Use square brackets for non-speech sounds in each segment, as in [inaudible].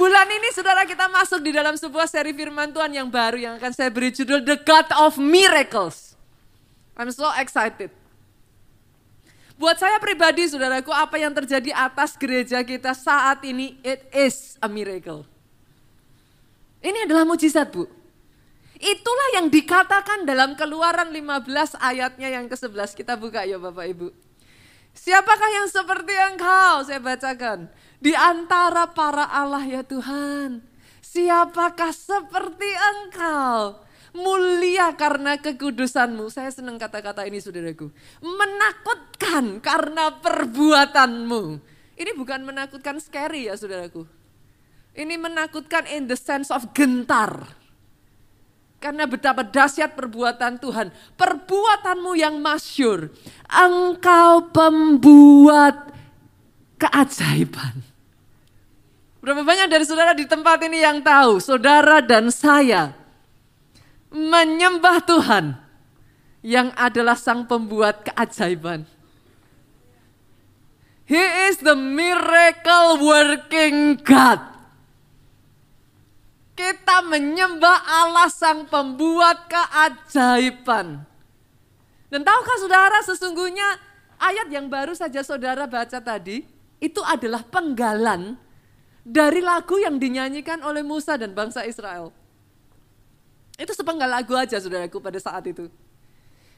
Bulan ini saudara kita masuk di dalam sebuah seri firman Tuhan yang baru yang akan saya beri judul The God of Miracles. I'm so excited. Buat saya pribadi saudaraku apa yang terjadi atas gereja kita saat ini it is a miracle. Ini adalah mujizat bu. Itulah yang dikatakan dalam keluaran 15 ayatnya yang ke-11. Kita buka ya Bapak Ibu. Siapakah yang seperti engkau? Saya bacakan. Di antara para Allah ya Tuhan. Siapakah seperti engkau? Mulia karena kekudusanmu. Saya senang kata-kata ini saudaraku. Menakutkan karena perbuatanmu. Ini bukan menakutkan scary ya saudaraku. Ini menakutkan in the sense of gentar karena betapa dahsyat perbuatan Tuhan. Perbuatanmu yang masyur. Engkau pembuat keajaiban. Berapa banyak dari saudara di tempat ini yang tahu, saudara dan saya menyembah Tuhan yang adalah sang pembuat keajaiban. He is the miracle working God. Kita menyembah Allah sang pembuat keajaiban. Dan tahukah saudara sesungguhnya ayat yang baru saja saudara baca tadi itu adalah penggalan dari lagu yang dinyanyikan oleh Musa dan bangsa Israel. Itu sepenggal lagu aja saudaraku pada saat itu.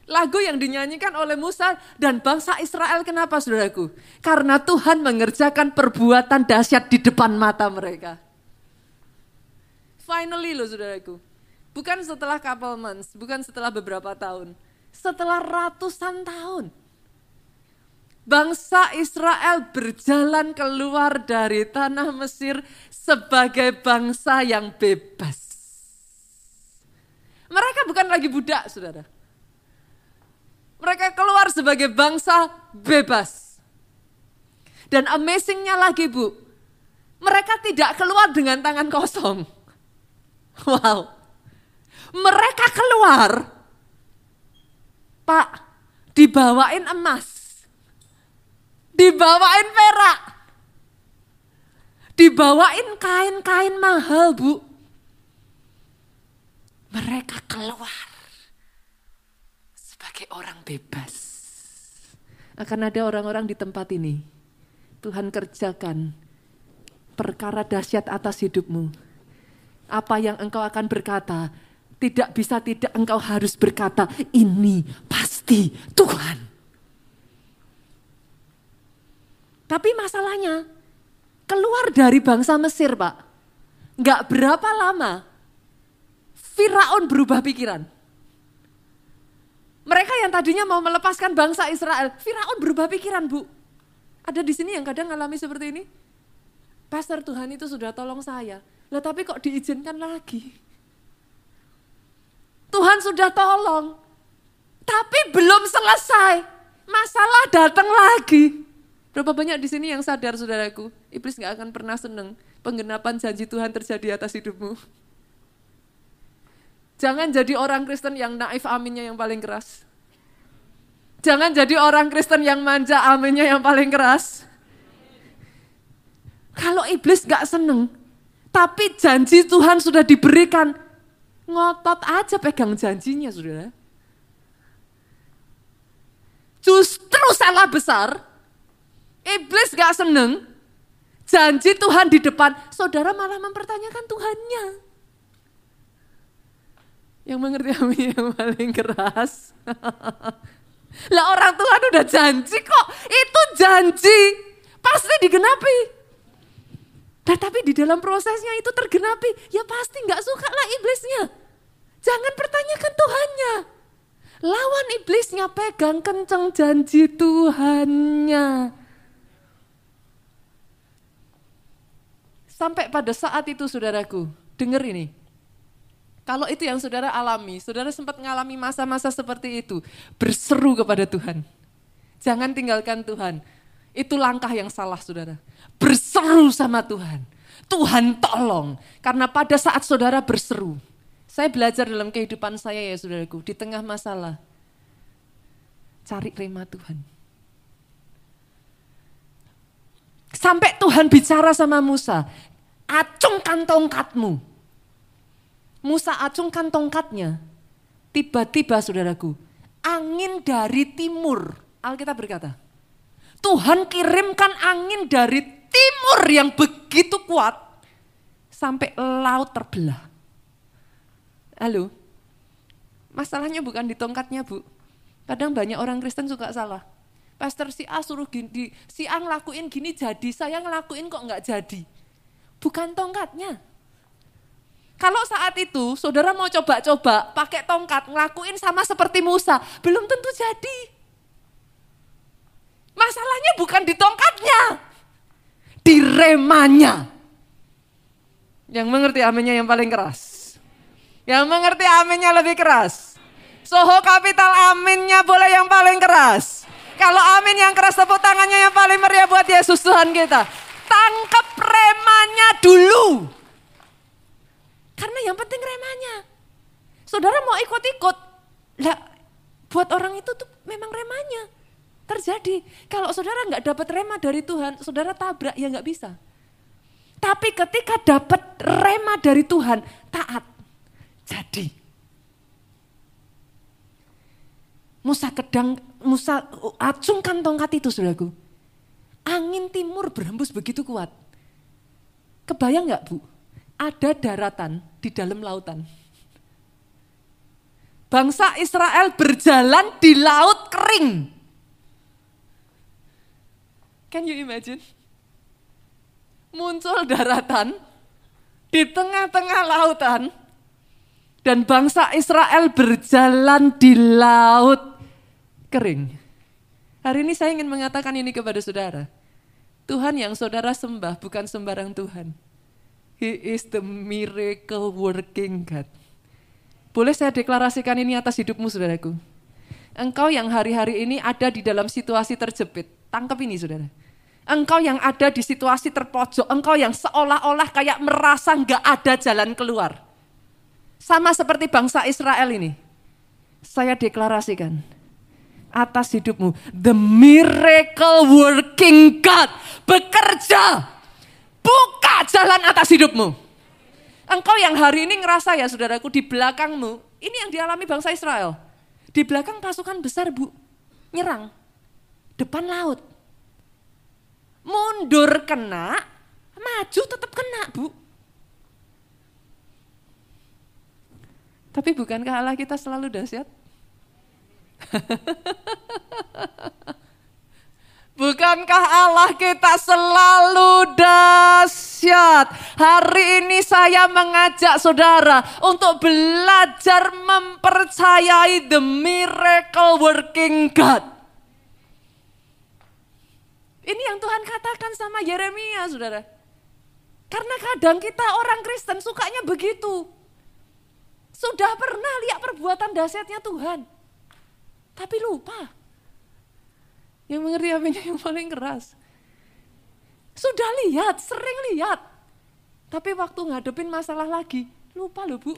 Lagu yang dinyanyikan oleh Musa dan bangsa Israel kenapa saudaraku? Karena Tuhan mengerjakan perbuatan dahsyat di depan mata mereka. Finally loh saudaraku. Bukan setelah couple months, bukan setelah beberapa tahun. Setelah ratusan tahun. Bangsa Israel berjalan keluar dari tanah Mesir sebagai bangsa yang bebas. Mereka bukan lagi budak, saudara. Mereka keluar sebagai bangsa bebas. Dan amazingnya lagi bu, mereka tidak keluar dengan tangan kosong. [laughs] Wow. Mereka keluar, Pak, dibawain emas, dibawain perak, dibawain kain-kain mahal, Bu. Mereka keluar sebagai orang bebas. Akan ada orang-orang di tempat ini. Tuhan kerjakan perkara dahsyat atas hidupmu apa yang engkau akan berkata, tidak bisa tidak engkau harus berkata, ini pasti Tuhan. Tapi masalahnya, keluar dari bangsa Mesir Pak, nggak berapa lama, Firaun berubah pikiran. Mereka yang tadinya mau melepaskan bangsa Israel, Firaun berubah pikiran Bu. Ada di sini yang kadang ngalami seperti ini? Pastor Tuhan itu sudah tolong saya, lah tapi kok diizinkan lagi? Tuhan sudah tolong. Tapi belum selesai. Masalah datang lagi. Berapa banyak di sini yang sadar saudaraku, iblis gak akan pernah seneng penggenapan janji Tuhan terjadi atas hidupmu. Jangan jadi orang Kristen yang naif aminnya yang paling keras. Jangan jadi orang Kristen yang manja aminnya yang paling keras. Kalau iblis gak seneng, tapi janji Tuhan sudah diberikan. Ngotot aja pegang janjinya, saudara. Justru salah besar. Iblis gak seneng. Janji Tuhan di depan, saudara malah mempertanyakan Tuhannya. Yang mengerti amin yang paling keras. [laughs] lah orang Tuhan udah janji kok, itu janji. Pasti digenapi. Tetapi di dalam prosesnya itu tergenapi, ya pasti nggak suka lah iblisnya. Jangan pertanyakan Tuhannya. Lawan iblisnya, pegang kenceng janji Tuhannya. Sampai pada saat itu saudaraku, dengar ini. Kalau itu yang saudara alami, saudara sempat mengalami masa-masa seperti itu, berseru kepada Tuhan. Jangan tinggalkan Tuhan. Itu langkah yang salah saudara berseru sama Tuhan. Tuhan tolong. Karena pada saat saudara berseru, saya belajar dalam kehidupan saya ya saudaraku, di tengah masalah, cari rema Tuhan. Sampai Tuhan bicara sama Musa, acungkan tongkatmu. Musa acungkan tongkatnya. Tiba-tiba saudaraku, angin dari timur. Alkitab berkata, Tuhan kirimkan angin dari timur yang begitu kuat sampai laut terbelah. Halo, masalahnya bukan di tongkatnya bu. Kadang banyak orang Kristen suka salah. Pastor si A suruh gini, si A ngelakuin gini jadi, saya ngelakuin kok nggak jadi. Bukan tongkatnya, kalau saat itu saudara mau coba-coba pakai tongkat ngelakuin sama seperti Musa, belum tentu jadi. Masalahnya bukan di tongkatnya, di remanya. Yang mengerti aminnya yang paling keras. Yang mengerti aminnya lebih keras. Soho kapital aminnya boleh yang paling keras. Kalau amin yang keras tepuk tangannya yang paling meriah buat Yesus Tuhan kita. Tangkap remanya dulu. Karena yang penting remanya. Saudara mau ikut-ikut. Lah, buat orang itu tuh memang remanya terjadi. Kalau saudara nggak dapat rema dari Tuhan, saudara tabrak ya nggak bisa. Tapi ketika dapat rema dari Tuhan, taat. Jadi. Musa kedang, Musa acungkan tongkat itu saudaraku. Angin timur berhembus begitu kuat. Kebayang nggak bu? ada daratan di dalam lautan. Bangsa Israel berjalan di laut kering. Can you imagine? Muncul daratan di tengah-tengah lautan dan bangsa Israel berjalan di laut kering. Hari ini saya ingin mengatakan ini kepada saudara. Tuhan yang saudara sembah bukan sembarang Tuhan. He is the miracle working God. Boleh saya deklarasikan ini atas hidupmu saudaraku. Engkau yang hari-hari ini ada di dalam situasi terjepit. Tangkap ini saudara. Engkau yang ada di situasi terpojok. Engkau yang seolah-olah kayak merasa nggak ada jalan keluar. Sama seperti bangsa Israel ini. Saya deklarasikan atas hidupmu. The miracle working God bekerja Buka jalan atas hidupmu. Engkau yang hari ini ngerasa ya saudaraku di belakangmu, ini yang dialami bangsa Israel. Di belakang pasukan besar bu, nyerang. Depan laut. Mundur kena, maju tetap kena bu. Tapi bukankah Allah kita selalu dahsyat? [laughs] Bukankah Allah kita selalu dahsyat? Hari ini saya mengajak saudara untuk belajar mempercayai the miracle working God. Ini yang Tuhan katakan sama Yeremia, saudara. Karena kadang kita orang Kristen sukanya begitu. Sudah pernah lihat perbuatan dahsyatnya Tuhan. Tapi lupa yang mengerti aminnya yang paling keras. Sudah lihat, sering lihat. Tapi waktu ngadepin masalah lagi, lupa loh bu.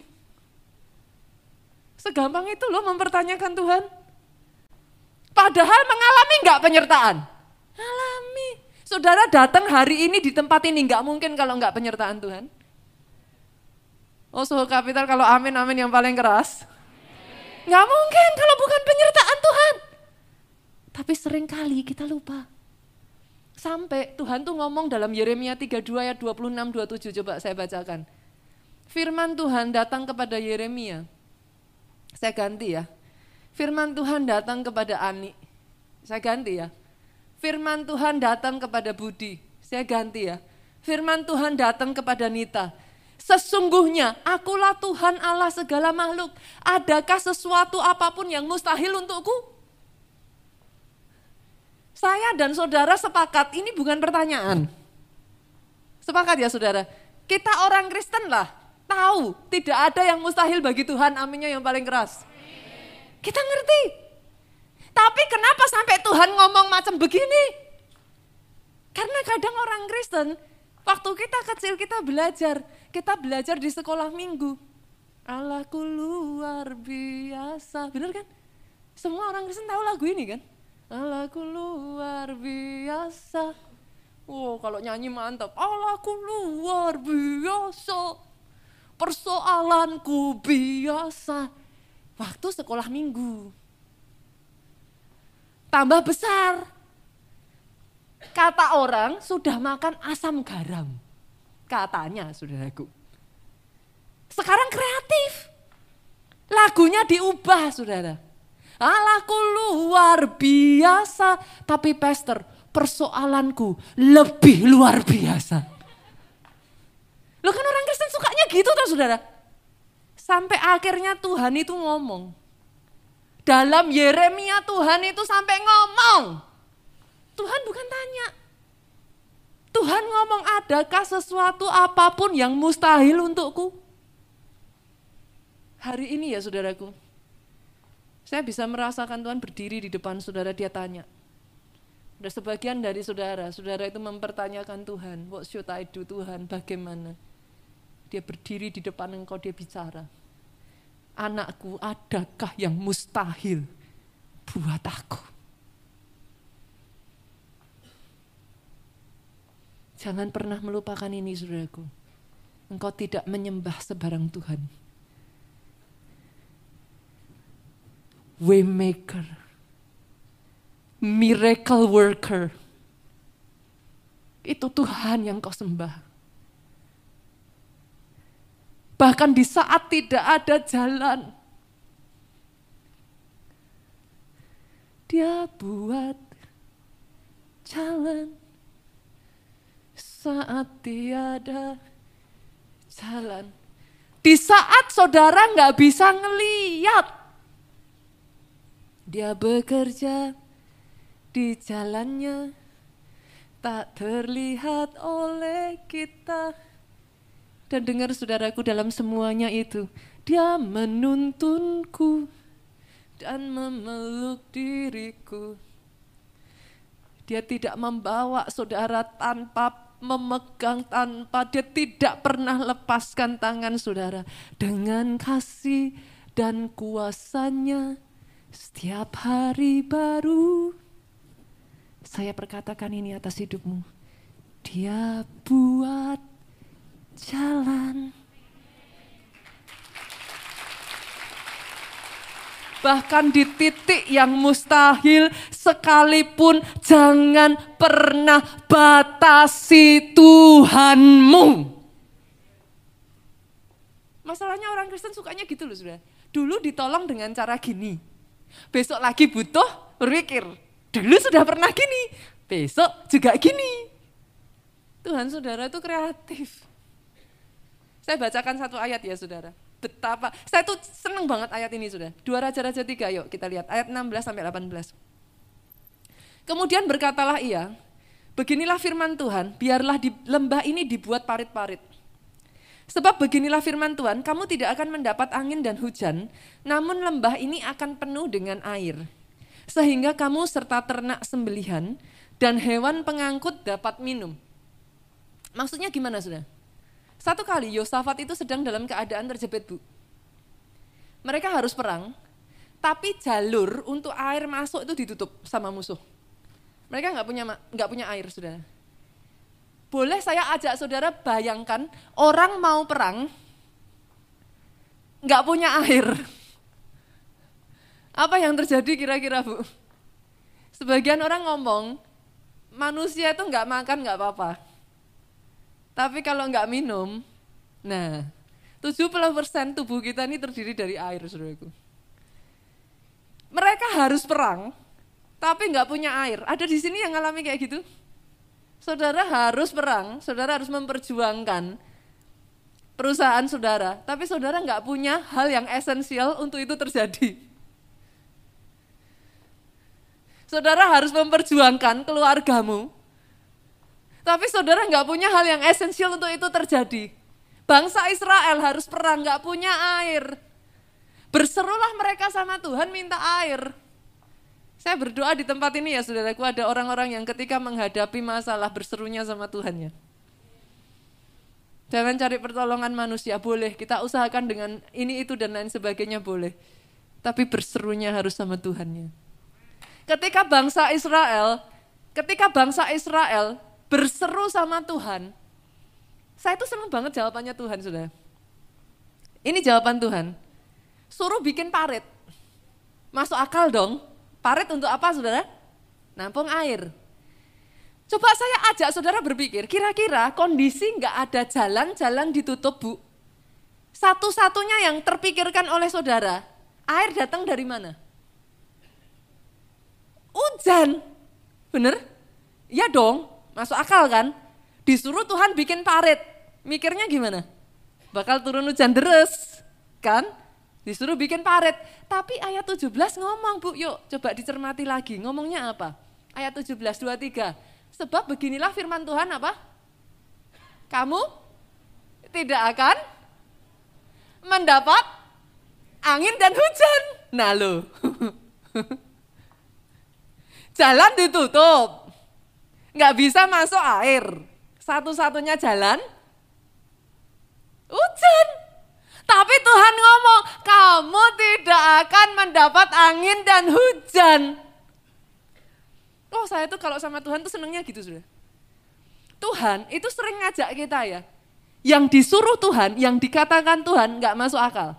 Segampang itu loh mempertanyakan Tuhan. Padahal mengalami nggak penyertaan? Alami. Saudara datang hari ini di tempat ini nggak mungkin kalau nggak penyertaan Tuhan. Oh suhu kapital kalau amin amin yang paling keras. Nggak mungkin kalau bukan penyertaan Tuhan. Tapi sering kali kita lupa. Sampai Tuhan tuh ngomong dalam Yeremia 32 ayat 26 27 coba saya bacakan. Firman Tuhan datang kepada Yeremia. Saya ganti ya. Firman Tuhan datang kepada Ani. Saya ganti ya. Firman Tuhan datang kepada Budi. Saya ganti ya. Firman Tuhan datang kepada Nita. Sesungguhnya akulah Tuhan Allah segala makhluk. Adakah sesuatu apa pun yang mustahil untukku? Saya dan saudara sepakat, ini bukan pertanyaan. Sepakat ya saudara? Kita orang Kristen lah, tahu tidak ada yang mustahil bagi Tuhan, aminnya yang paling keras. Kita ngerti. Tapi kenapa sampai Tuhan ngomong macam begini? Karena kadang orang Kristen, waktu kita kecil kita belajar, kita belajar di sekolah minggu. Allahku luar biasa, bener kan? Semua orang Kristen tahu lagu ini kan? Allahku luar biasa, Oh, kalau nyanyi mantap. Allahku luar biasa. Persoalanku biasa. Waktu sekolah minggu. Tambah besar. Kata orang sudah makan asam garam. Katanya, saudaraku. Sekarang kreatif. Lagunya diubah, saudara. Allahku luar biasa. Tapi pastor, persoalanku lebih luar biasa. Lo kan orang Kristen sukanya gitu tuh saudara. Sampai akhirnya Tuhan itu ngomong. Dalam Yeremia Tuhan itu sampai ngomong. Tuhan bukan tanya. Tuhan ngomong adakah sesuatu apa pun yang mustahil untukku? Hari ini ya saudaraku. Saya bisa merasakan Tuhan berdiri di depan saudara dia tanya. Ada sebagian dari saudara, saudara itu mempertanyakan Tuhan, what should I do Tuhan, bagaimana? Dia berdiri di depan engkau, dia bicara. Anakku, adakah yang mustahil buat aku? Jangan pernah melupakan ini, saudaraku. Engkau tidak menyembah sebarang Tuhan. Waymaker miracle worker. Itu Tuhan yang kau sembah. Bahkan di saat tidak ada jalan, dia buat jalan saat tiada jalan. Di saat saudara nggak bisa ngeliat, dia bekerja di jalannya tak terlihat oleh kita. Dan dengar saudaraku dalam semuanya itu, dia menuntunku dan memeluk diriku. Dia tidak membawa saudara tanpa memegang tanpa dia tidak pernah lepaskan tangan saudara dengan kasih dan kuasanya setiap hari baru saya perkatakan ini atas hidupmu. Dia buat jalan. Bahkan di titik yang mustahil sekalipun jangan pernah batasi Tuhanmu. Masalahnya orang Kristen sukanya gitu loh sudah. Dulu ditolong dengan cara gini. Besok lagi butuh berpikir dulu sudah pernah gini, besok juga gini. Tuhan saudara itu kreatif. Saya bacakan satu ayat ya saudara. Betapa, saya tuh seneng banget ayat ini sudah. Dua Raja-Raja tiga, yuk kita lihat. Ayat 16 sampai 18. Kemudian berkatalah ia, beginilah firman Tuhan, biarlah di lembah ini dibuat parit-parit. Sebab beginilah firman Tuhan, kamu tidak akan mendapat angin dan hujan, namun lembah ini akan penuh dengan air sehingga kamu serta ternak sembelihan dan hewan pengangkut dapat minum. Maksudnya gimana sudah? Satu kali Yosafat itu sedang dalam keadaan terjepit bu. Mereka harus perang, tapi jalur untuk air masuk itu ditutup sama musuh. Mereka nggak punya nggak punya air sudah. Boleh saya ajak saudara bayangkan orang mau perang nggak punya air. [laughs] Apa yang terjadi kira-kira Bu? Sebagian orang ngomong, manusia itu nggak makan nggak apa-apa. Tapi kalau nggak minum, nah 70% tubuh kita ini terdiri dari air, saudaraku. Mereka harus perang, tapi nggak punya air. Ada di sini yang ngalami kayak gitu? Saudara harus perang, saudara harus memperjuangkan perusahaan saudara, tapi saudara nggak punya hal yang esensial untuk itu terjadi. Saudara harus memperjuangkan keluargamu. Tapi saudara nggak punya hal yang esensial untuk itu terjadi. Bangsa Israel harus perang, nggak punya air. Berserulah mereka sama Tuhan minta air. Saya berdoa di tempat ini ya saudaraku ada orang-orang yang ketika menghadapi masalah berserunya sama Tuhannya. Jangan cari pertolongan manusia, boleh. Kita usahakan dengan ini, itu, dan lain sebagainya boleh. Tapi berserunya harus sama Tuhannya ketika bangsa Israel, ketika bangsa Israel berseru sama Tuhan, saya tuh seneng banget jawabannya Tuhan, sudah. Ini jawaban Tuhan. Suruh bikin parit. Masuk akal dong. Parit untuk apa, saudara? Nampung air. Coba saya ajak saudara berpikir, kira-kira kondisi nggak ada jalan-jalan ditutup, Bu. Satu-satunya yang terpikirkan oleh saudara, air datang dari mana? Hujan. Bener? Ya dong, masuk akal kan? Disuruh Tuhan bikin parit. Mikirnya gimana? Bakal turun hujan deras, kan? Disuruh bikin parit. Tapi ayat 17 ngomong, Bu, yuk coba dicermati lagi. Ngomongnya apa? Ayat 17, 23. Sebab beginilah firman Tuhan apa? Kamu tidak akan mendapat angin dan hujan. Nah lo. [laughs] jalan ditutup. Nggak bisa masuk air. Satu-satunya jalan hujan. Tapi Tuhan ngomong, kamu tidak akan mendapat angin dan hujan. Oh saya tuh kalau sama Tuhan tuh senengnya gitu sudah. Tuhan itu sering ngajak kita ya. Yang disuruh Tuhan, yang dikatakan Tuhan nggak masuk akal.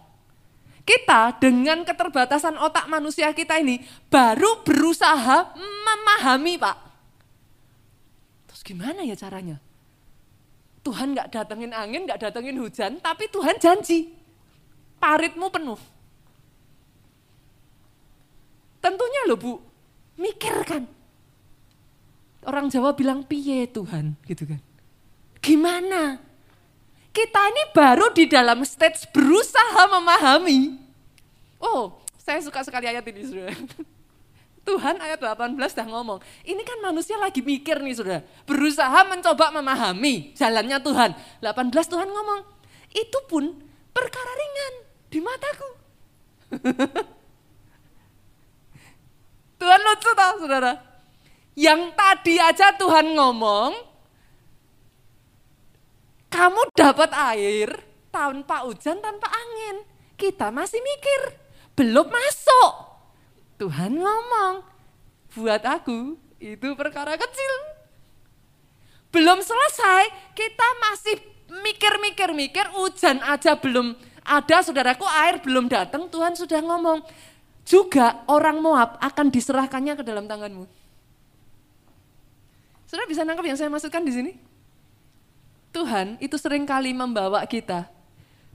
Kita dengan keterbatasan otak manusia kita ini baru berusaha memahami Pak. Gimana ya caranya? Tuhan nggak datengin angin, nggak datengin hujan, tapi Tuhan janji paritmu penuh. Tentunya loh Bu, mikirkan. Orang Jawa bilang piye Tuhan gitu kan. Gimana? Kita ini baru di dalam stage berusaha memahami. Oh, saya suka sekali ayat ini sudah. Tuhan ayat 18 dah ngomong, ini kan manusia lagi mikir nih sudah, berusaha mencoba memahami jalannya Tuhan. 18 Tuhan ngomong, itu pun perkara ringan di mataku. [laughs] Tuhan lucu tau saudara. Yang tadi aja Tuhan ngomong, kamu dapat air tanpa hujan, tanpa angin. Kita masih mikir, belum masuk. Tuhan ngomong, buat aku itu perkara kecil. Belum selesai, kita masih mikir-mikir-mikir, hujan aja belum ada, saudaraku air belum datang, Tuhan sudah ngomong. Juga orang Moab akan diserahkannya ke dalam tanganmu. Saudara bisa nangkap yang saya maksudkan di sini? Tuhan itu sering kali membawa kita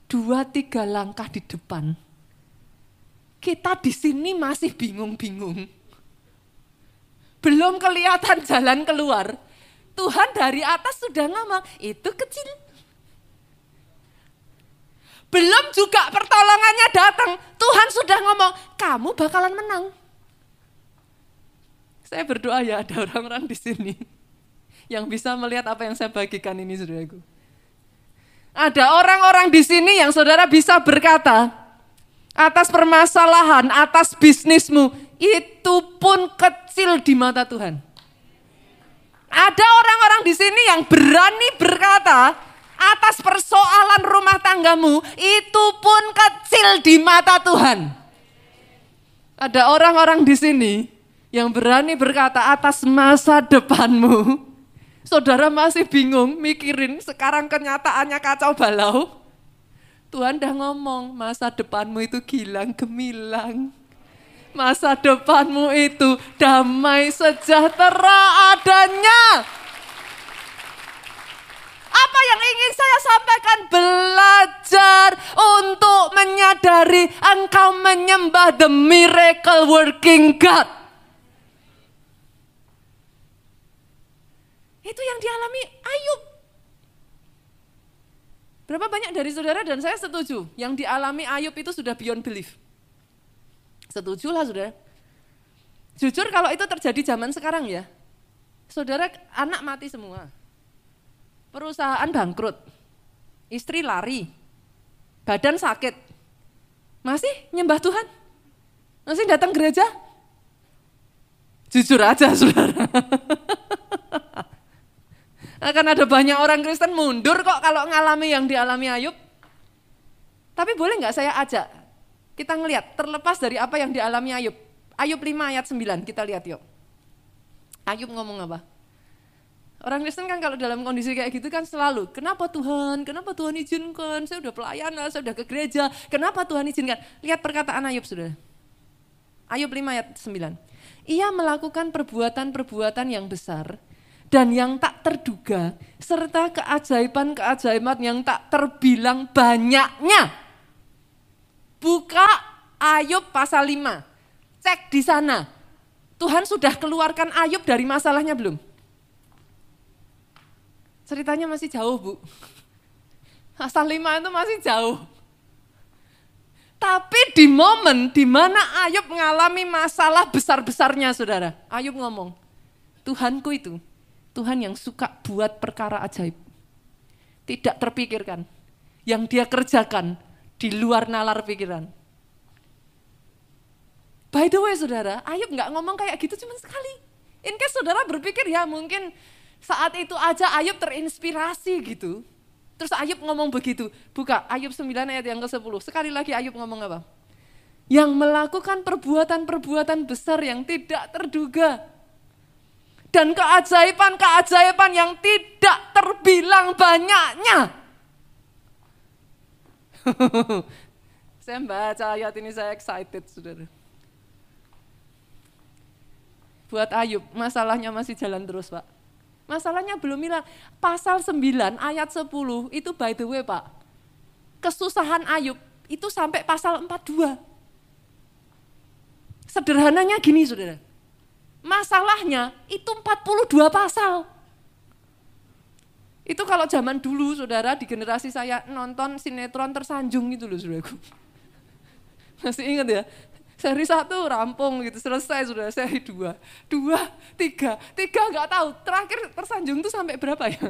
dua tiga langkah di depan kita di sini masih bingung-bingung. Belum kelihatan jalan keluar. Tuhan dari atas sudah ngomong, itu kecil. Belum juga pertolongannya datang, Tuhan sudah ngomong, kamu bakalan menang. Saya berdoa ya ada orang-orang di sini yang bisa melihat apa yang saya bagikan ini saudaraku. Ada orang-orang di sini yang saudara bisa berkata, atas permasalahan, atas bisnismu, itu pun kecil di mata Tuhan. Ada orang-orang di sini yang berani berkata, atas persoalan rumah tanggamu, itu pun kecil di mata Tuhan. Ada orang-orang di sini yang berani berkata atas masa depanmu. Saudara masih bingung mikirin sekarang kenyataannya kacau balau. Tuhan dah ngomong masa depanmu itu gilang gemilang. Masa depanmu itu damai sejahtera adanya. Apa yang ingin saya sampaikan? Belajar untuk menyadari engkau menyembah the miracle working God. Itu yang dialami Ayub. Berapa banyak dari saudara dan saya setuju, yang dialami Ayub itu sudah beyond belief. Setuju lah saudara. Jujur kalau itu terjadi zaman sekarang ya, saudara anak mati semua. Perusahaan bangkrut, istri lari, badan sakit. Masih nyembah Tuhan? Masih datang gereja? Jujur aja saudara. [laughs] Akan ada banyak orang Kristen mundur kok kalau ngalami yang dialami Ayub. Tapi boleh nggak saya ajak kita ngelihat terlepas dari apa yang dialami Ayub. Ayub 5 ayat 9 kita lihat yuk. Ayub ngomong apa? Orang Kristen kan kalau dalam kondisi kayak gitu kan selalu, kenapa Tuhan, kenapa Tuhan izinkan, saya udah pelayanan, saya udah ke gereja, kenapa Tuhan izinkan? Lihat perkataan Ayub sudah. Ayub 5 ayat 9. Ia melakukan perbuatan-perbuatan yang besar dan yang tak terduga, serta keajaiban-keajaiban yang tak terbilang banyaknya. Buka Ayub pasal 5, cek di sana. Tuhan sudah keluarkan Ayub dari masalahnya belum? Ceritanya masih jauh bu. Pasal 5 itu masih jauh. Tapi di momen di mana Ayub mengalami masalah besar-besarnya saudara. Ayub ngomong, Tuhanku itu, Tuhan yang suka buat perkara ajaib. Tidak terpikirkan. Yang dia kerjakan di luar nalar pikiran. By the way saudara, Ayub nggak ngomong kayak gitu cuma sekali. In case saudara berpikir ya mungkin saat itu aja Ayub terinspirasi gitu. Terus Ayub ngomong begitu. Buka Ayub 9 ayat yang ke-10. Sekali lagi Ayub ngomong apa? Yang melakukan perbuatan-perbuatan besar yang tidak terduga. Dan keajaiban-keajaiban yang tidak terbilang banyaknya. [laughs] saya baca ayat ini saya excited saudara. Buat Ayub, masalahnya masih jalan terus Pak. Masalahnya belum hilang. Pasal 9 ayat 10 itu by the way Pak. Kesusahan Ayub itu sampai pasal 42. Sederhananya gini saudara. Masalahnya itu 42 pasal. Itu kalau zaman dulu saudara di generasi saya nonton sinetron tersanjung gitu loh saudaraku. [laughs] Masih ingat ya? Seri satu rampung gitu, selesai sudah seri dua. Dua, tiga, tiga nggak tahu. Terakhir tersanjung tuh sampai berapa ya?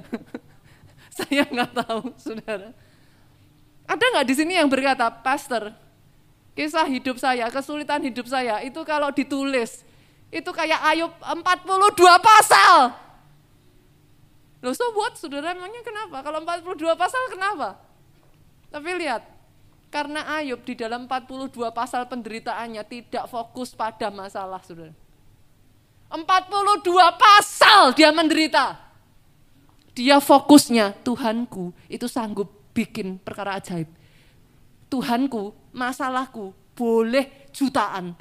[laughs] Saya nggak tahu, saudara. Ada nggak di sini yang berkata, Pastor, kisah hidup saya, kesulitan hidup saya, itu kalau ditulis, itu kayak Ayub 42 pasal. Loh so what, saudara, emangnya kenapa? Kalau 42 pasal kenapa? Tapi lihat, karena Ayub di dalam 42 pasal penderitaannya tidak fokus pada masalah, saudara. 42 pasal dia menderita. Dia fokusnya, Tuhanku itu sanggup bikin perkara ajaib. Tuhanku, masalahku boleh jutaan,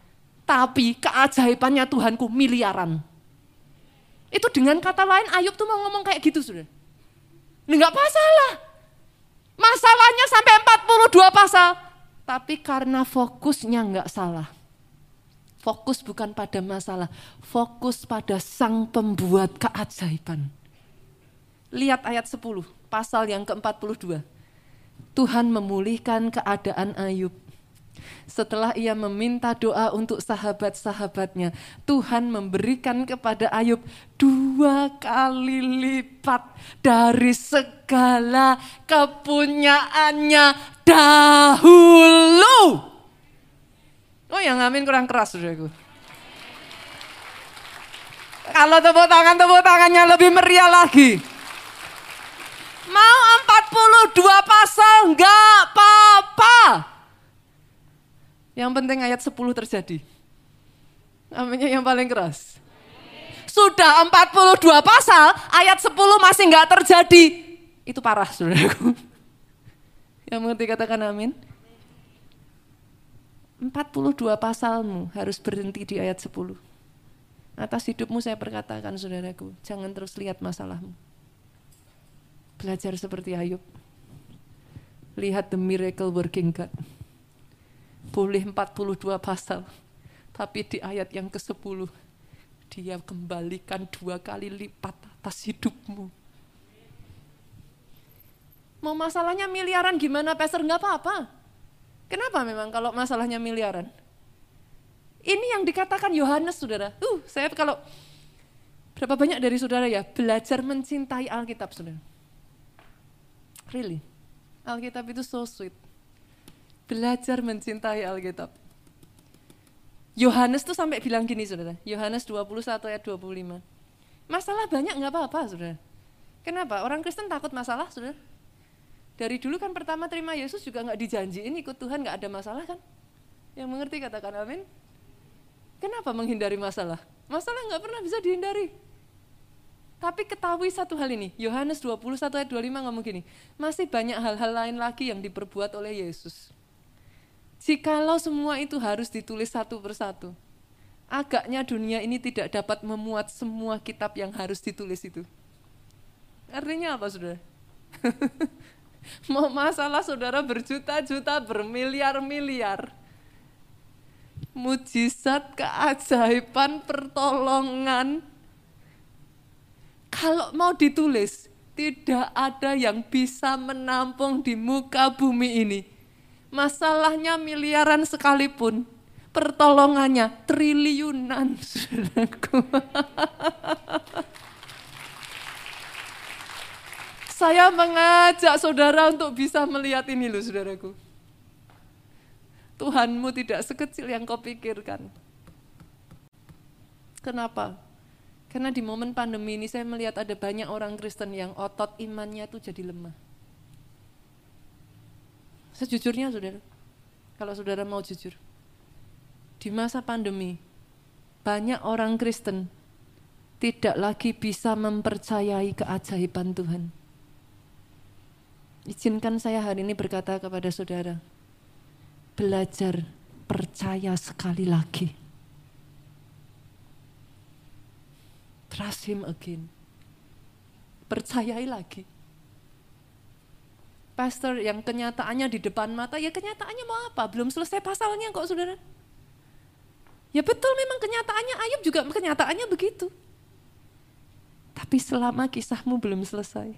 tapi keajaibannya Tuhanku miliaran. Itu dengan kata lain Ayub tuh mau ngomong kayak gitu, saudara. Enggak masalah. Masalahnya sampai 42 pasal. Tapi karena fokusnya nggak salah. Fokus bukan pada masalah, fokus pada sang pembuat keajaiban. Lihat ayat 10, pasal yang ke-42. Tuhan memulihkan keadaan Ayub setelah ia meminta doa untuk sahabat-sahabatnya, Tuhan memberikan kepada Ayub dua kali lipat dari segala kepunyaannya dahulu. Oh yang amin kurang keras saudaraku. Kalau tepuk tangan, tepuk tangannya lebih meriah lagi. Mau 42 pasal enggak apa-apa. Yang penting ayat 10 terjadi. Namanya yang paling keras. Sudah 42 pasal, ayat 10 masih nggak terjadi. Itu parah, saudaraku. [laughs] Yang mengerti katakan amin. 42 pasalmu harus berhenti di ayat 10. Atas hidupmu saya perkatakan saudaraku, jangan terus lihat masalahmu. Belajar seperti Ayub. Lihat the miracle working God boleh 42 pasal. Tapi di ayat yang ke-10 dia kembalikan dua kali lipat atas hidupmu. Mau masalahnya miliaran gimana Pastor? Enggak apa-apa. Kenapa memang kalau masalahnya miliaran? Ini yang dikatakan Yohanes saudara. Uh, saya kalau berapa banyak dari saudara ya belajar mencintai Alkitab saudara. Really? Alkitab itu so sweet. Belajar mencintai Alkitab. Yohanes tuh sampai bilang gini saudara, Yohanes 21 ayat 25. Masalah banyak nggak apa-apa saudara. Kenapa? Orang Kristen takut masalah saudara. Dari dulu kan pertama terima Yesus juga nggak dijanjiin ikut Tuhan nggak ada masalah kan? Yang mengerti katakan amin. Kenapa menghindari masalah? Masalah nggak pernah bisa dihindari. Tapi ketahui satu hal ini, Yohanes 21 ayat 25 ngomong gini, masih banyak hal-hal lain lagi yang diperbuat oleh Yesus. Jikalau semua itu harus ditulis satu persatu, agaknya dunia ini tidak dapat memuat semua kitab yang harus ditulis itu. Artinya apa saudara? [laughs] Mau masalah saudara berjuta-juta, bermiliar-miliar. Mujizat, keajaiban, pertolongan, kalau mau ditulis, tidak ada yang bisa menampung di muka bumi ini. Masalahnya miliaran sekalipun, pertolongannya triliunan, [laughs] saudaraku. Saya mengajak saudara untuk bisa melihat ini loh saudaraku. Tuhanmu tidak sekecil yang kau pikirkan. Kenapa? Karena di momen pandemi ini saya melihat ada banyak orang Kristen yang otot imannya itu jadi lemah. Sejujurnya saudara, kalau saudara mau jujur, di masa pandemi banyak orang Kristen tidak lagi bisa mempercayai keajaiban Tuhan. Izinkan saya hari ini berkata kepada saudara, belajar percaya sekali lagi Trust him again. Percayai lagi. Pastor yang kenyataannya di depan mata, ya kenyataannya mau apa? Belum selesai pasalnya kok saudara. Ya betul memang kenyataannya Ayub juga kenyataannya begitu. Tapi selama kisahmu belum selesai,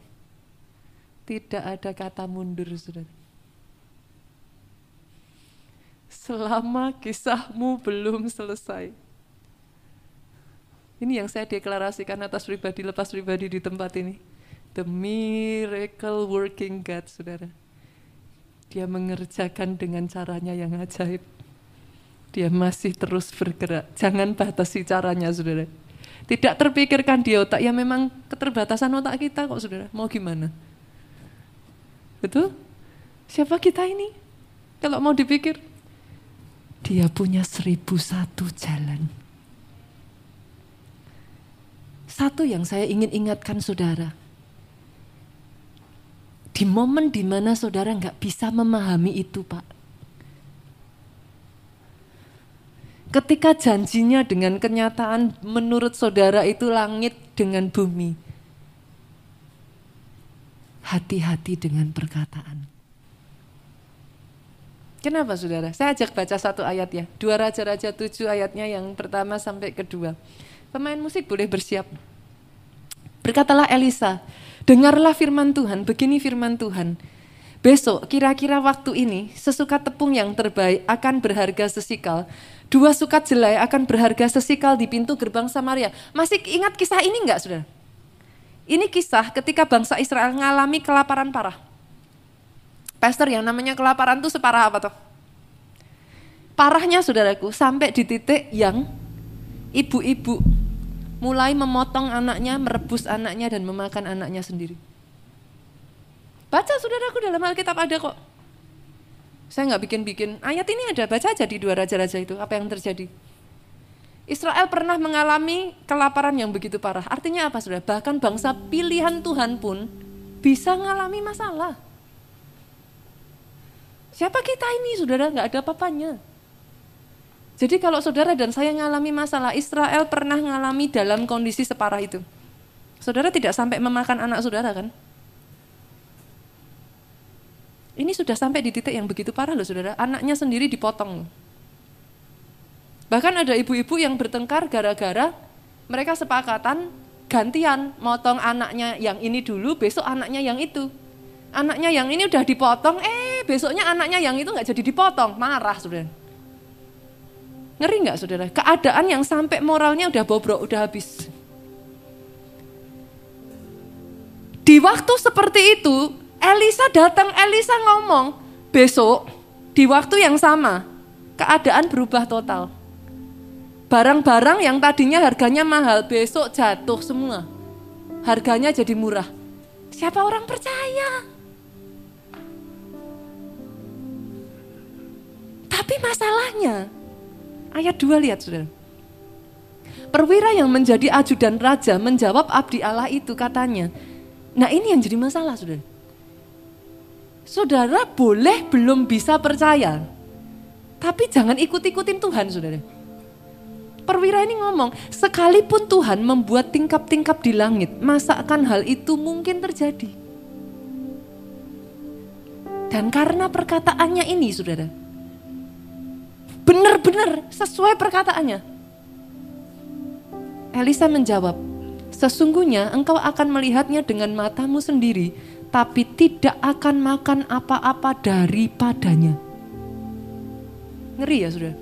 tidak ada kata mundur saudara. Selama kisahmu belum selesai, ini yang saya deklarasikan atas pribadi lepas pribadi di tempat ini. The miracle working God, saudara. Dia mengerjakan dengan caranya yang ajaib. Dia masih terus bergerak. Jangan batasi caranya, saudara. Tidak terpikirkan di otak. Ya memang keterbatasan otak kita kok, saudara. Mau gimana? Betul? Siapa kita ini? Kalau mau dipikir, dia punya seribu satu jalan satu yang saya ingin ingatkan saudara. Di momen di mana saudara nggak bisa memahami itu Pak. Ketika janjinya dengan kenyataan menurut saudara itu langit dengan bumi. Hati-hati dengan perkataan. Kenapa saudara? Saya ajak baca satu ayat ya. Dua Raja-Raja tujuh ayatnya yang pertama sampai kedua. Pemain musik boleh bersiap. Berkatalah Elisa, dengarlah firman Tuhan, begini firman Tuhan. Besok kira-kira waktu ini sesuka tepung yang terbaik akan berharga sesikal. Dua sukat jelai akan berharga sesikal di pintu gerbang Samaria. Masih ingat kisah ini enggak saudara? Ini kisah ketika bangsa Israel mengalami kelaparan parah. Pastor yang namanya kelaparan itu separah apa tuh? Parahnya saudaraku sampai di titik yang ibu-ibu mulai memotong anaknya, merebus anaknya dan memakan anaknya sendiri. Baca saudaraku dalam Alkitab ada kok. Saya nggak bikin-bikin, ayat ini ada, baca aja di dua raja-raja itu, apa yang terjadi. Israel pernah mengalami kelaparan yang begitu parah. Artinya apa saudara? Bahkan bangsa pilihan Tuhan pun bisa mengalami masalah. Siapa kita ini saudara? Nggak ada apa-apanya. Jadi kalau saudara dan saya mengalami masalah, Israel pernah mengalami dalam kondisi separah itu. Saudara tidak sampai memakan anak saudara kan? Ini sudah sampai di titik yang begitu parah loh saudara, anaknya sendiri dipotong. Bahkan ada ibu-ibu yang bertengkar gara-gara mereka sepakatan gantian motong anaknya yang ini dulu, besok anaknya yang itu. Anaknya yang ini udah dipotong, eh besoknya anaknya yang itu nggak jadi dipotong, marah saudara. Ngeri nggak saudara? Keadaan yang sampai moralnya udah bobrok, udah habis. Di waktu seperti itu, Elisa datang, Elisa ngomong, besok di waktu yang sama, keadaan berubah total. Barang-barang yang tadinya harganya mahal, besok jatuh semua. Harganya jadi murah. Siapa orang percaya? Tapi masalahnya, Ayat 2 lihat saudara. Perwira yang menjadi ajudan raja menjawab abdi Allah itu katanya. Nah ini yang jadi masalah saudara. Saudara boleh belum bisa percaya. Tapi jangan ikut-ikutin Tuhan saudara. Perwira ini ngomong, sekalipun Tuhan membuat tingkap-tingkap di langit, masakan hal itu mungkin terjadi. Dan karena perkataannya ini saudara, benar-benar sesuai perkataannya. Elisa menjawab, sesungguhnya engkau akan melihatnya dengan matamu sendiri, tapi tidak akan makan apa-apa daripadanya. Ngeri ya sudah.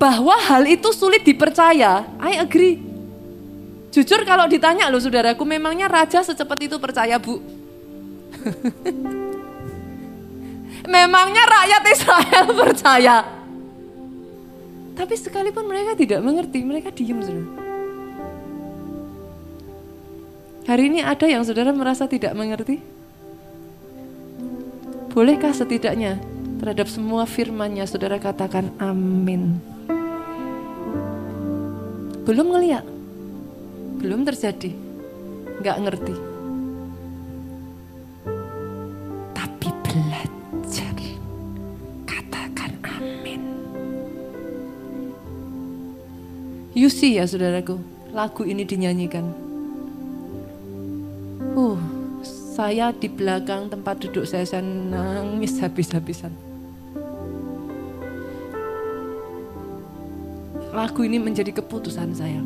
Bahwa hal itu sulit dipercaya, I agree. Jujur kalau ditanya loh saudaraku, memangnya raja secepat itu percaya bu? [laughs] memangnya rakyat Israel [laughs] percaya? Tapi sekalipun mereka tidak mengerti, mereka diam saudara. Hari ini ada yang saudara merasa tidak mengerti? Bolehkah setidaknya terhadap semua firmannya saudara katakan amin. Belum ngeliat, belum terjadi, nggak ngerti. See ya saudaraku, lagu ini dinyanyikan. Uh, saya di belakang tempat duduk saya, saya nangis habis-habisan. Lagu ini menjadi keputusan saya.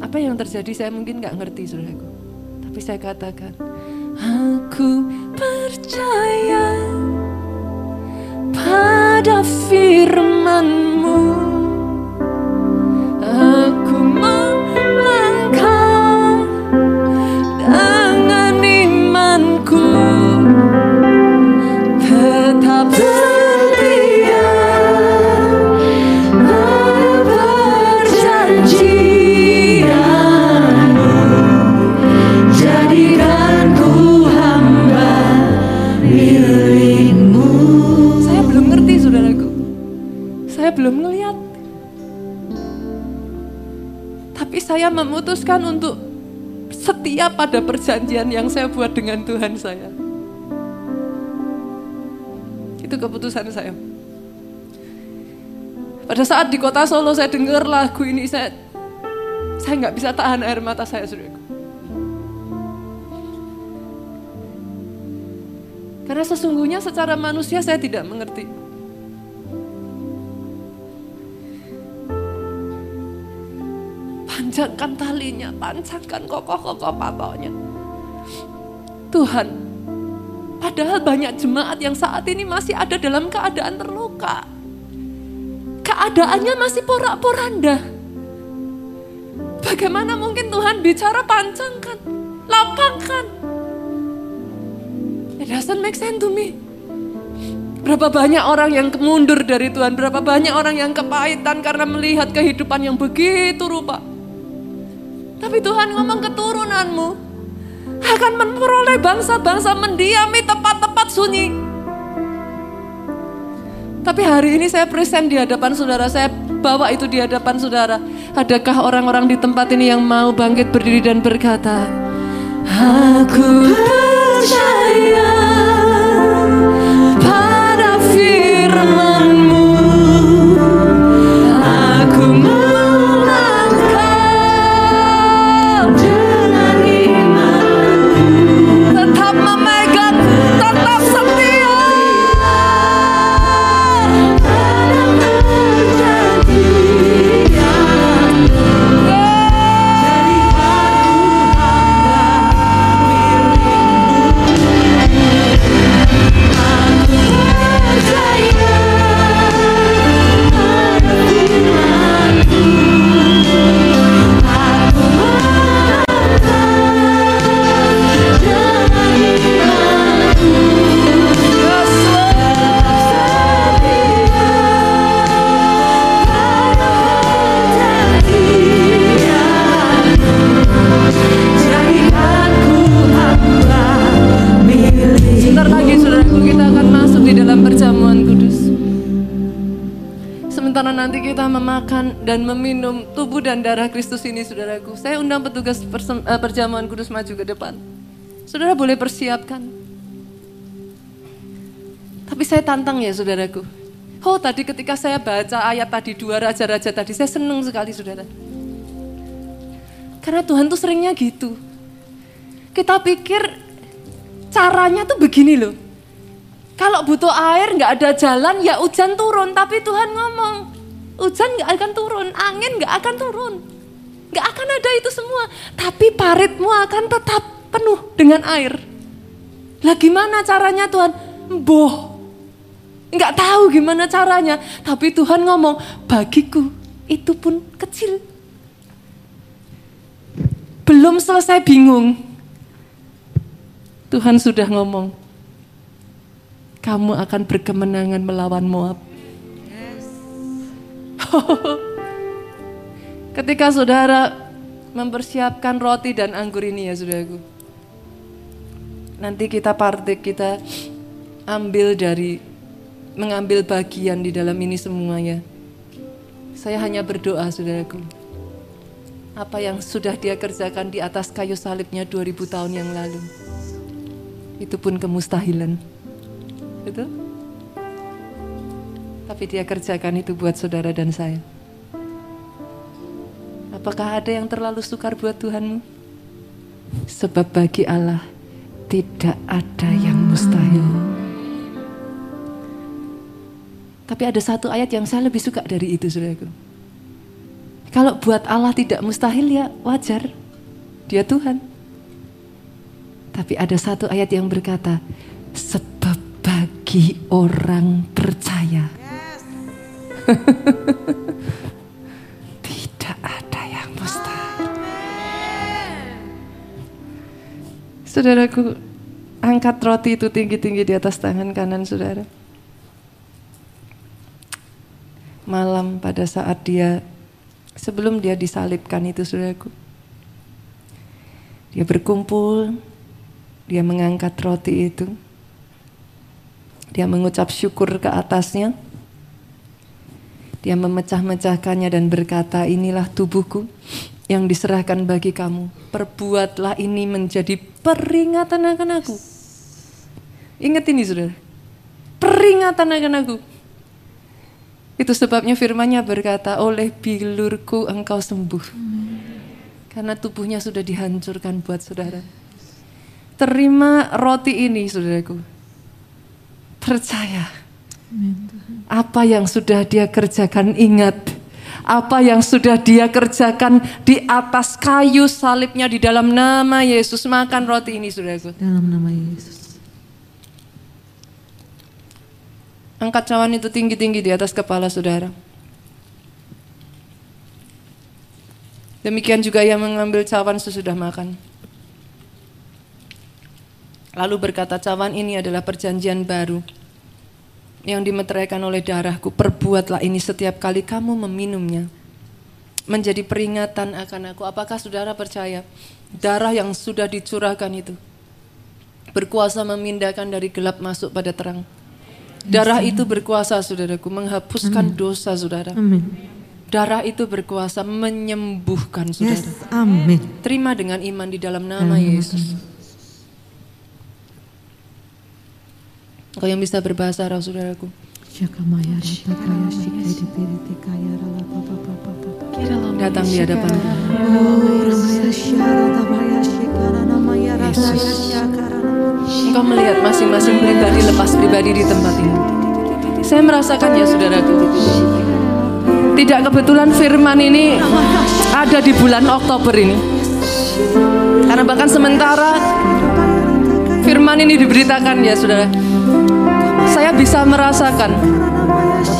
Apa yang terjadi saya mungkin nggak ngerti saudaraku. Tapi saya katakan, aku percaya pada firmanmu memutuskan untuk setia pada perjanjian yang saya buat dengan Tuhan saya Itu keputusan saya pada saat di kota Solo saya dengar lagu ini saya saya nggak bisa tahan air mata saya saudaraku. Karena sesungguhnya secara manusia saya tidak mengerti. Panjangkan talinya, panjangkan kokoh-kokoh patoknya. Tuhan, padahal banyak jemaat yang saat ini masih ada dalam keadaan terluka. Keadaannya masih porak-poranda. Bagaimana mungkin Tuhan bicara panjangkan, lapangkan, It doesn't make sense to me. Berapa banyak orang yang mundur dari Tuhan, berapa banyak orang yang kepahitan karena melihat kehidupan yang begitu rupa. Tapi Tuhan ngomong keturunanmu akan memperoleh bangsa-bangsa mendiami tempat-tempat sunyi. Tapi hari ini saya present di hadapan saudara, saya bawa itu di hadapan saudara. Adakah orang-orang di tempat ini yang mau bangkit berdiri dan berkata, Aku percaya dan darah Kristus ini saudaraku. Saya undang petugas eh, perjamuan kudus maju ke depan. Saudara boleh persiapkan. Tapi saya tantang ya saudaraku. Oh tadi ketika saya baca ayat tadi dua raja-raja tadi saya senang sekali saudara. Karena Tuhan tuh seringnya gitu. Kita pikir caranya tuh begini loh. Kalau butuh air nggak ada jalan ya hujan turun. Tapi Tuhan ngomong hujan nggak akan turun, angin nggak akan turun. Nggak akan ada itu semua. Tapi paritmu akan tetap penuh dengan air. Lah gimana caranya Tuhan? Boh. Nggak tahu gimana caranya. Tapi Tuhan ngomong bagiku itu pun kecil. Belum selesai bingung. Tuhan sudah ngomong, kamu akan berkemenangan melawan Moab. [laughs] Ketika saudara mempersiapkan roti dan anggur ini ya saudaraku. Nanti kita partik, kita ambil dari, mengambil bagian di dalam ini semuanya. Saya hanya berdoa saudaraku. Apa yang sudah dia kerjakan di atas kayu salibnya 2000 tahun yang lalu. Itu pun kemustahilan. Betul? Tapi dia kerjakan itu buat saudara dan saya. Apakah ada yang terlalu sukar buat Tuhanmu? Sebab bagi Allah tidak ada yang mustahil. Tapi ada satu ayat yang saya lebih suka dari itu, saudaraku. Kalau buat Allah tidak mustahil ya wajar. Dia Tuhan. Tapi ada satu ayat yang berkata, sebab bagi orang percaya. [laughs] tidak ada yang mustahil. Saudaraku, angkat roti itu tinggi-tinggi di atas tangan kanan saudara. Malam pada saat dia, sebelum dia disalibkan itu saudaraku. Dia berkumpul, dia mengangkat roti itu. Dia mengucap syukur ke atasnya. Dia memecah-mecahkannya dan berkata, inilah tubuhku yang diserahkan bagi kamu. Perbuatlah ini menjadi peringatan akan aku. Ingat ini saudara. Peringatan akan aku. Itu sebabnya firmannya berkata, oleh bilurku engkau sembuh. Karena tubuhnya sudah dihancurkan buat saudara. Terima roti ini saudaraku. Percaya. Apa yang sudah dia kerjakan ingat. Apa yang sudah dia kerjakan di atas kayu salibnya di dalam nama Yesus. Makan roti ini saudaraku. Dalam nama Yesus. Angkat cawan itu tinggi-tinggi di atas kepala saudara. Demikian juga yang mengambil cawan sesudah makan. Lalu berkata cawan ini adalah perjanjian baru yang dimeteraikan oleh darahku. Perbuatlah ini setiap kali kamu meminumnya. Menjadi peringatan akan aku. Apakah saudara percaya darah yang sudah dicurahkan itu berkuasa memindahkan dari gelap masuk pada terang. Darah itu berkuasa saudaraku menghapuskan dosa saudara. Amin. Darah itu berkuasa menyembuhkan saudara. Yes. Amin. Terima dengan iman di dalam nama Yesus. Kau yang bisa berbahasa roh saudaraku. Datang di hadapan. Engkau melihat masing-masing pribadi lepas pribadi di tempat ini. Saya merasakan ya saudaraku. Tidak kebetulan firman ini ada di bulan Oktober ini. Karena bahkan sementara firman ini diberitakan ya saudara. Saya bisa merasakan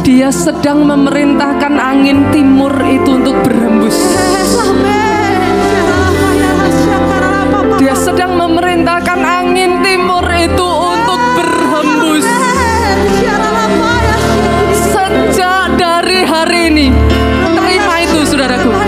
dia sedang memerintahkan angin timur itu untuk berhembus. Dia sedang memerintahkan angin timur itu untuk berhembus. Sejak dari hari ini, terima itu saudaraku.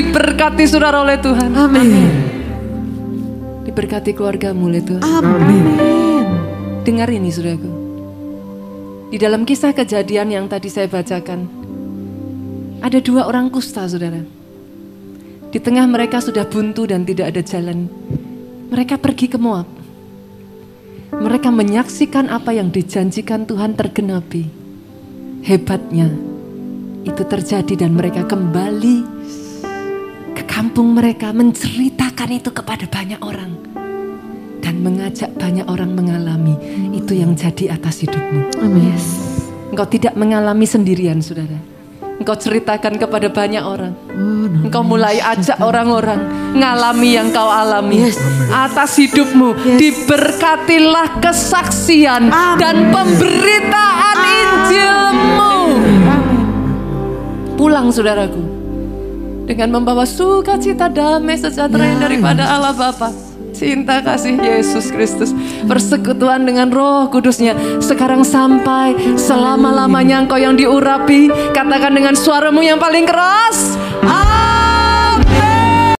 Diberkati saudara oleh Tuhan. Amin. Diberkati keluargamu oleh Tuhan. Amin. Dengar ini saudaraku. Di dalam kisah kejadian yang tadi saya bacakan, ada dua orang kusta saudara. Di tengah mereka sudah buntu dan tidak ada jalan. Mereka pergi ke Moab. Mereka menyaksikan apa yang dijanjikan Tuhan tergenapi. Hebatnya, itu terjadi dan mereka kembali ke kampung mereka menceritakan itu kepada banyak orang dan mengajak banyak orang mengalami itu yang jadi atas hidupmu. Amin. Engkau tidak mengalami sendirian, saudara. Engkau ceritakan kepada banyak orang. Engkau mulai ajak orang-orang ngalami yang kau alami Yes. atas hidupmu. Diberkatilah kesaksian dan pemberitaan Injilmu. Pulang saudaraku. Dengan membawa sukacita damai sejahtera yang daripada Allah Bapa. Cinta kasih Yesus Kristus. Persekutuan dengan roh kudusnya. Sekarang sampai selama-lamanya engkau yang diurapi. Katakan dengan suaramu yang paling keras. Amin.